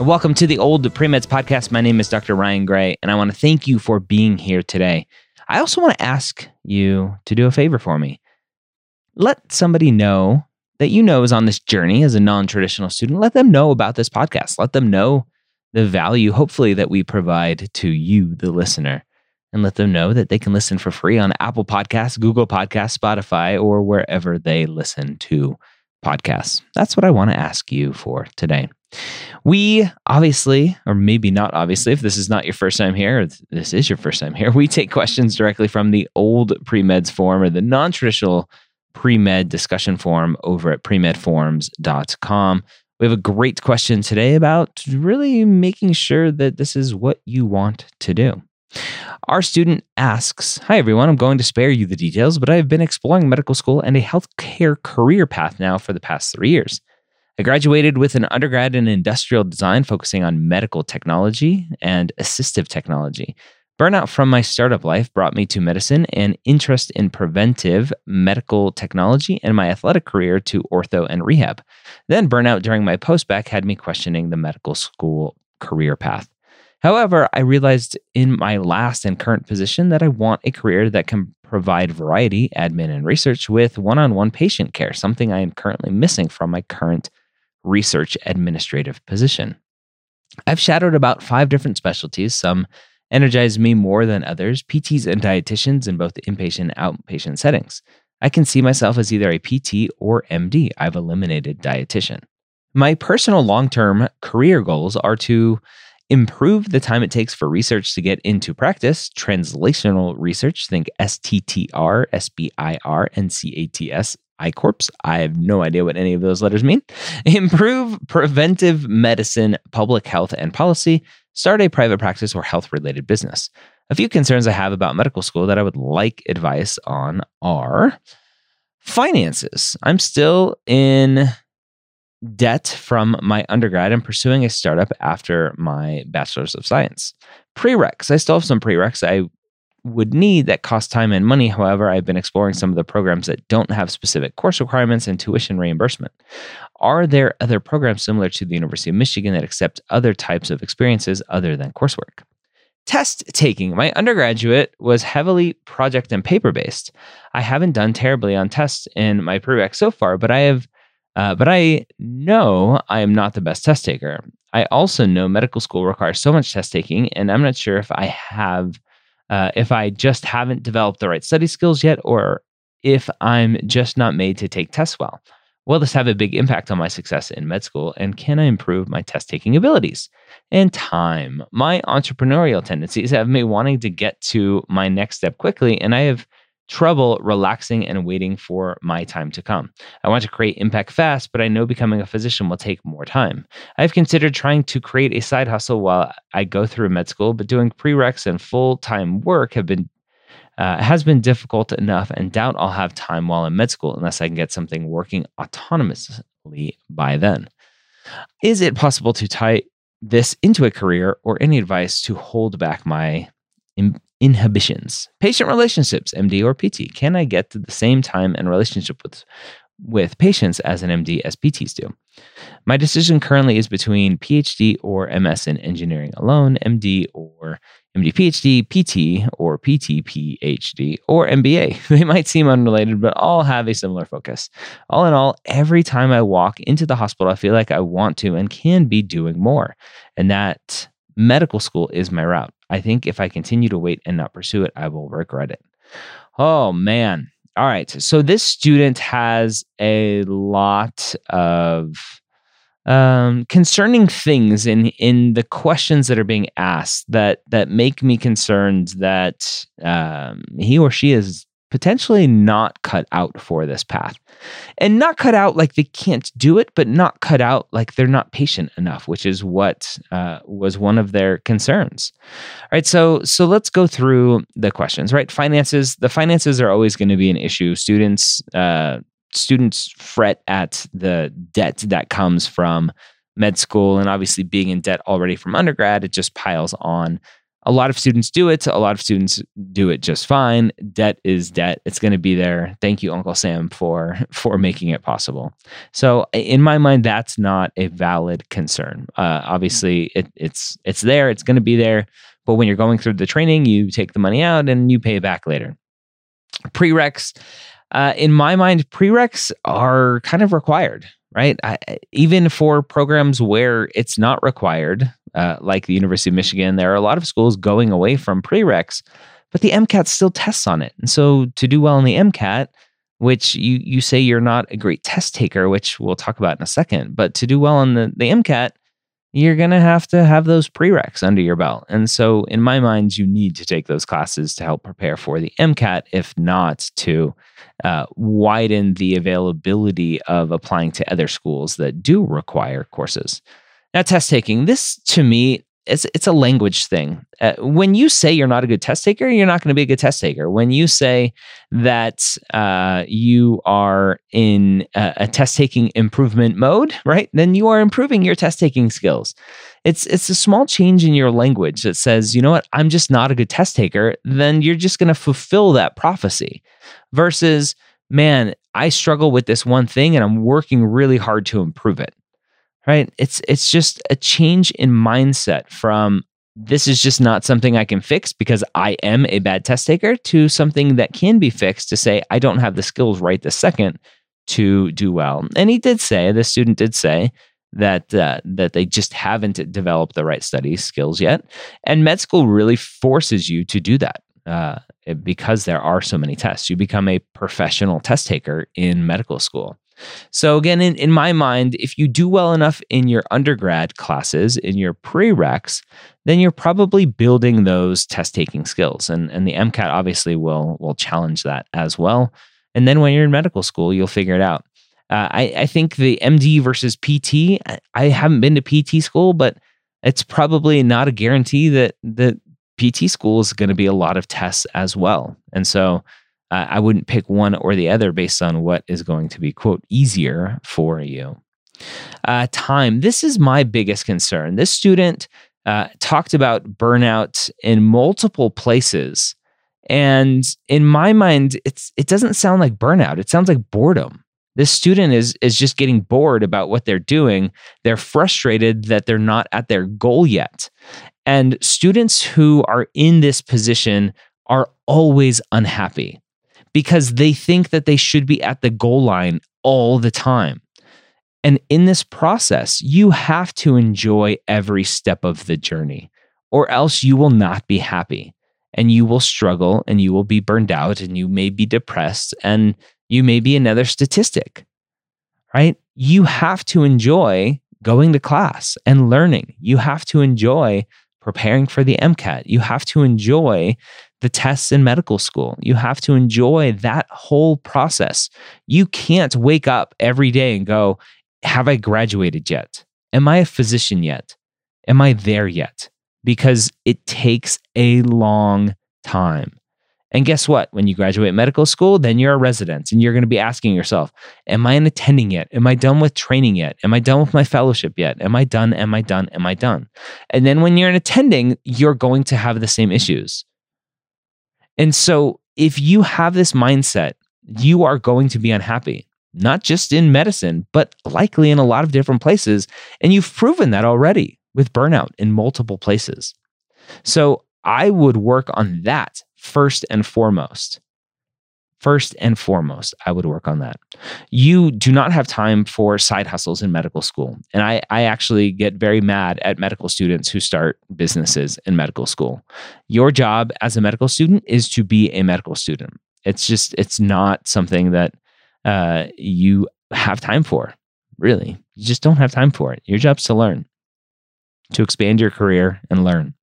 Welcome to the Old Premeds Podcast. My name is Dr. Ryan Gray, and I want to thank you for being here today. I also want to ask you to do a favor for me. Let somebody know that you know is on this journey as a non traditional student. Let them know about this podcast. Let them know the value, hopefully, that we provide to you, the listener and let them know that they can listen for free on Apple Podcasts, Google Podcasts, Spotify, or wherever they listen to podcasts. That's what I want to ask you for today. We obviously, or maybe not obviously, if this is not your first time here, this is your first time here, we take questions directly from the old pre-meds forum or the non-traditional pre-med discussion forum over at premedforums.com. We have a great question today about really making sure that this is what you want to do. Our student asks Hi, everyone. I'm going to spare you the details, but I have been exploring medical school and a healthcare career path now for the past three years. I graduated with an undergrad in industrial design focusing on medical technology and assistive technology. Burnout from my startup life brought me to medicine and interest in preventive medical technology and my athletic career to ortho and rehab. Then burnout during my postbac had me questioning the medical school career path. However, I realized in my last and current position that I want a career that can provide variety, admin, and research with one on one patient care, something I am currently missing from my current research administrative position. I've shadowed about five different specialties. Some energize me more than others PTs and dietitians in both inpatient and outpatient settings. I can see myself as either a PT or MD. I've eliminated dietitian. My personal long term career goals are to improve the time it takes for research to get into practice. Translational research, think STTR, SBIR, NCATS, ICORPS. I Corps. I have no idea what any of those letters mean. Improve preventive medicine, public health, and policy. Start a private practice or health related business. A few concerns I have about medical school that I would like advice on are finances. I'm still in debt from my undergrad and pursuing a startup after my bachelor's of science. Prereqs. I still have some prereqs I would need that cost time and money. However, I've been exploring some of the programs that don't have specific course requirements and tuition reimbursement. Are there other programs similar to the University of Michigan that accept other types of experiences other than coursework? Test taking. My undergraduate was heavily project and paper based. I haven't done terribly on tests in my prereq so far, but I have uh, but I know I am not the best test taker. I also know medical school requires so much test taking, and I'm not sure if I have, uh, if I just haven't developed the right study skills yet, or if I'm just not made to take tests well. Will this have a big impact on my success in med school? And can I improve my test taking abilities? And time. My entrepreneurial tendencies have me wanting to get to my next step quickly, and I have trouble relaxing and waiting for my time to come. I want to create impact fast, but I know becoming a physician will take more time. I've considered trying to create a side hustle while I go through med school, but doing prereqs and full time work have been uh, has been difficult enough and doubt I'll have time while in med school unless I can get something working autonomously by then. Is it possible to tie this into a career or any advice to hold back my inhibitions. Patient relationships, MD or PT. Can I get to the same time and relationship with with patients as an MD as PTs do? My decision currently is between PhD or MS in engineering alone, MD or MD PhD, PT or PT PhD or MBA. They might seem unrelated, but all have a similar focus. All in all, every time I walk into the hospital, I feel like I want to and can be doing more. And that medical school is my route. I think if I continue to wait and not pursue it, I will regret it. Oh, man. All right. So this student has a lot of um, concerning things in in the questions that are being asked that that make me concerned that um, he or she is potentially not cut out for this path. And not cut out like they can't do it, but not cut out like they're not patient enough, which is what uh, was one of their concerns. All right, so so let's go through the questions. Right, finances. The finances are always going to be an issue. Students uh, students fret at the debt that comes from med school, and obviously being in debt already from undergrad, it just piles on a lot of students do it. A lot of students do it just fine. Debt is debt. It's going to be there. Thank you, Uncle Sam, for for making it possible. So, in my mind, that's not a valid concern. Uh, obviously, it, it's it's there. It's going to be there. But when you're going through the training, you take the money out and you pay it back later. Prereqs, uh, in my mind, prereqs are kind of required right? I, even for programs where it's not required, uh, like the University of Michigan, there are a lot of schools going away from prereqs, but the MCAT still tests on it. And so to do well in the MCAT, which you you say you're not a great test taker, which we'll talk about in a second, but to do well on the, the MCAT, you're going to have to have those prereqs under your belt. And so, in my mind, you need to take those classes to help prepare for the MCAT, if not to uh, widen the availability of applying to other schools that do require courses. Now, test taking, this to me it's it's a language thing. Uh, when you say you're not a good test taker, you're not going to be a good test taker. When you say that uh, you are in a, a test taking improvement mode, right? Then you are improving your test taking skills. It's it's a small change in your language that says, you know what, I'm just not a good test taker. Then you're just going to fulfill that prophecy. Versus, man, I struggle with this one thing, and I'm working really hard to improve it right? It's it's just a change in mindset from this is just not something I can fix because I am a bad test taker to something that can be fixed to say I don't have the skills right this second to do well. And he did say the student did say that uh, that they just haven't developed the right study skills yet. And med school really forces you to do that. Uh, because there are so many tests, you become a professional test taker in medical school. So, again, in, in my mind, if you do well enough in your undergrad classes, in your prereqs, then you're probably building those test taking skills. And, and the MCAT obviously will, will challenge that as well. And then when you're in medical school, you'll figure it out. Uh, I, I think the MD versus PT, I haven't been to PT school, but it's probably not a guarantee that that PT school is going to be a lot of tests as well. And so uh, I wouldn't pick one or the other based on what is going to be, quote, easier for you. Uh, time. This is my biggest concern. This student uh, talked about burnout in multiple places. And in my mind, it's it doesn't sound like burnout. It sounds like boredom. This student is is just getting bored about what they're doing. They're frustrated that they're not at their goal yet. And students who are in this position are always unhappy because they think that they should be at the goal line all the time. And in this process, you have to enjoy every step of the journey, or else you will not be happy and you will struggle and you will be burned out and you may be depressed and you may be another statistic, right? You have to enjoy going to class and learning. You have to enjoy preparing for the MCAT. You have to enjoy the tests in medical school. You have to enjoy that whole process. You can't wake up every day and go, Have I graduated yet? Am I a physician yet? Am I there yet? Because it takes a long time. And guess what? When you graduate medical school, then you're a resident and you're going to be asking yourself, Am I an attending yet? Am I done with training yet? Am I done with my fellowship yet? Am I done? Am I done? Am I done? And then when you're an attending, you're going to have the same issues. And so, if you have this mindset, you are going to be unhappy, not just in medicine, but likely in a lot of different places. And you've proven that already with burnout in multiple places. So, I would work on that first and foremost. First and foremost, I would work on that. You do not have time for side hustles in medical school. And I, I actually get very mad at medical students who start businesses in medical school. Your job as a medical student is to be a medical student. It's just, it's not something that uh, you have time for, really. You just don't have time for it. Your job's to learn, to expand your career and learn.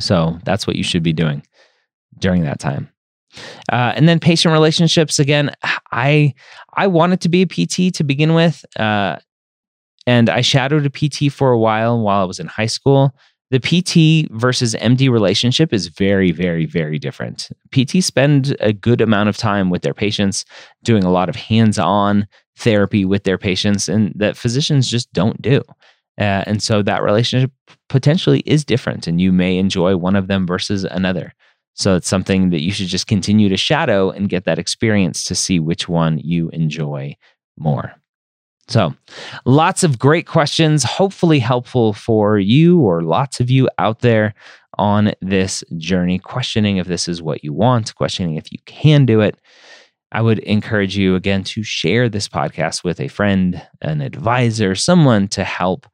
So that's what you should be doing during that time. Uh, and then patient relationships. Again, I I wanted to be a PT to begin with, uh, and I shadowed a PT for a while while I was in high school. The PT versus MD relationship is very, very, very different. PT spend a good amount of time with their patients, doing a lot of hands-on therapy with their patients, and that physicians just don't do. Uh, and so that relationship potentially is different, and you may enjoy one of them versus another. So it's something that you should just continue to shadow and get that experience to see which one you enjoy more. So, lots of great questions, hopefully helpful for you or lots of you out there on this journey, questioning if this is what you want, questioning if you can do it. I would encourage you again to share this podcast with a friend, an advisor, someone to help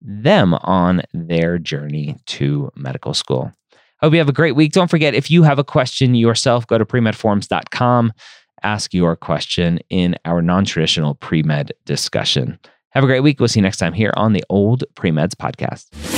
them on their journey to medical school. Hope you have a great week. Don't forget, if you have a question yourself, go to premedforums.com, ask your question in our non traditional pre med discussion. Have a great week. We'll see you next time here on the Old Premeds Podcast.